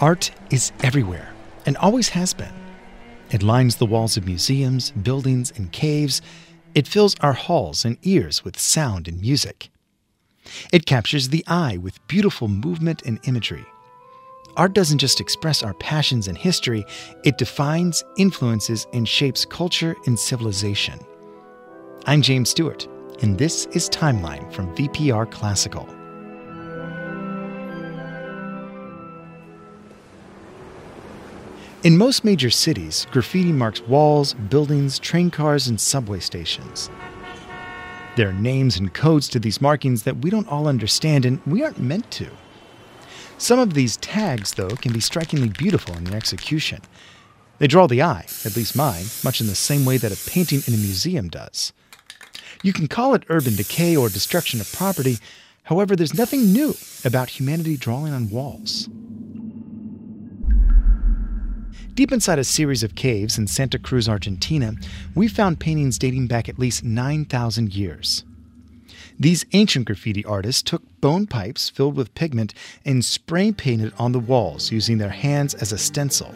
Art is everywhere and always has been. It lines the walls of museums, buildings, and caves. It fills our halls and ears with sound and music. It captures the eye with beautiful movement and imagery. Art doesn't just express our passions and history, it defines, influences, and shapes culture and civilization. I'm James Stewart, and this is Timeline from VPR Classical. In most major cities, graffiti marks walls, buildings, train cars, and subway stations. There are names and codes to these markings that we don't all understand, and we aren't meant to. Some of these tags, though, can be strikingly beautiful in their execution. They draw the eye, at least mine, much in the same way that a painting in a museum does. You can call it urban decay or destruction of property, however, there's nothing new about humanity drawing on walls. Deep inside a series of caves in Santa Cruz, Argentina, we found paintings dating back at least 9,000 years. These ancient graffiti artists took bone pipes filled with pigment and spray painted on the walls using their hands as a stencil.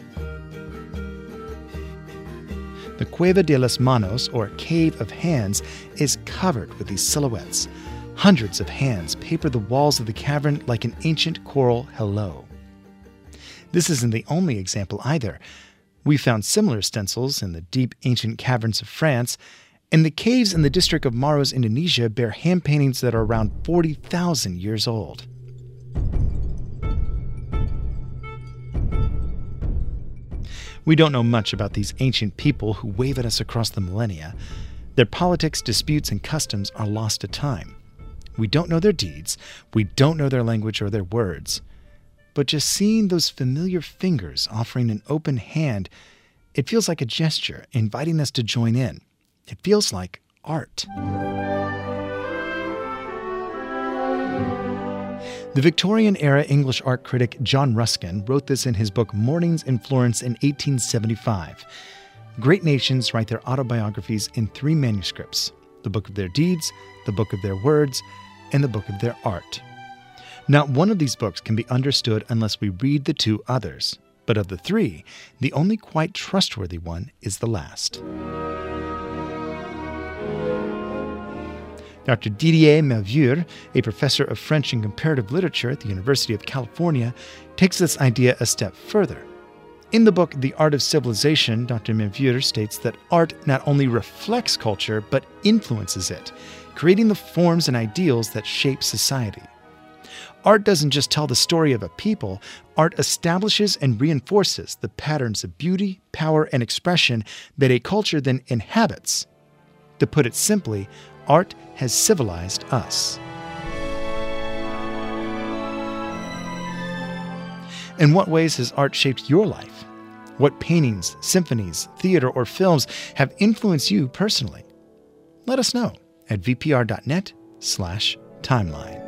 The Cueva de las Manos, or Cave of Hands, is covered with these silhouettes. Hundreds of hands paper the walls of the cavern like an ancient choral hello. This isn't the only example either. We found similar stencils in the deep ancient caverns of France, and the caves in the district of Maros, Indonesia bear hand paintings that are around 40,000 years old. We don't know much about these ancient people who wave at us across the millennia. Their politics, disputes, and customs are lost to time. We don't know their deeds, we don't know their language or their words but just seeing those familiar fingers offering an open hand, it feels like a gesture inviting us to join in. It feels like art. The Victorian era English art critic John Ruskin wrote this in his book Mornings in Florence in 1875. Great nations write their autobiographies in three manuscripts the book of their deeds, the book of their words, and the book of their art. Not one of these books can be understood unless we read the two others. But of the three, the only quite trustworthy one is the last. Dr. Didier Maleuvre, a professor of French and comparative literature at the University of California, takes this idea a step further. In the book The Art of Civilization, Dr. Maleuvre states that art not only reflects culture, but influences it, creating the forms and ideals that shape society. Art doesn't just tell the story of a people, art establishes and reinforces the patterns of beauty, power, and expression that a culture then inhabits. To put it simply, art has civilized us. In what ways has art shaped your life? What paintings, symphonies, theater, or films have influenced you personally? Let us know at vpr.net/timeline.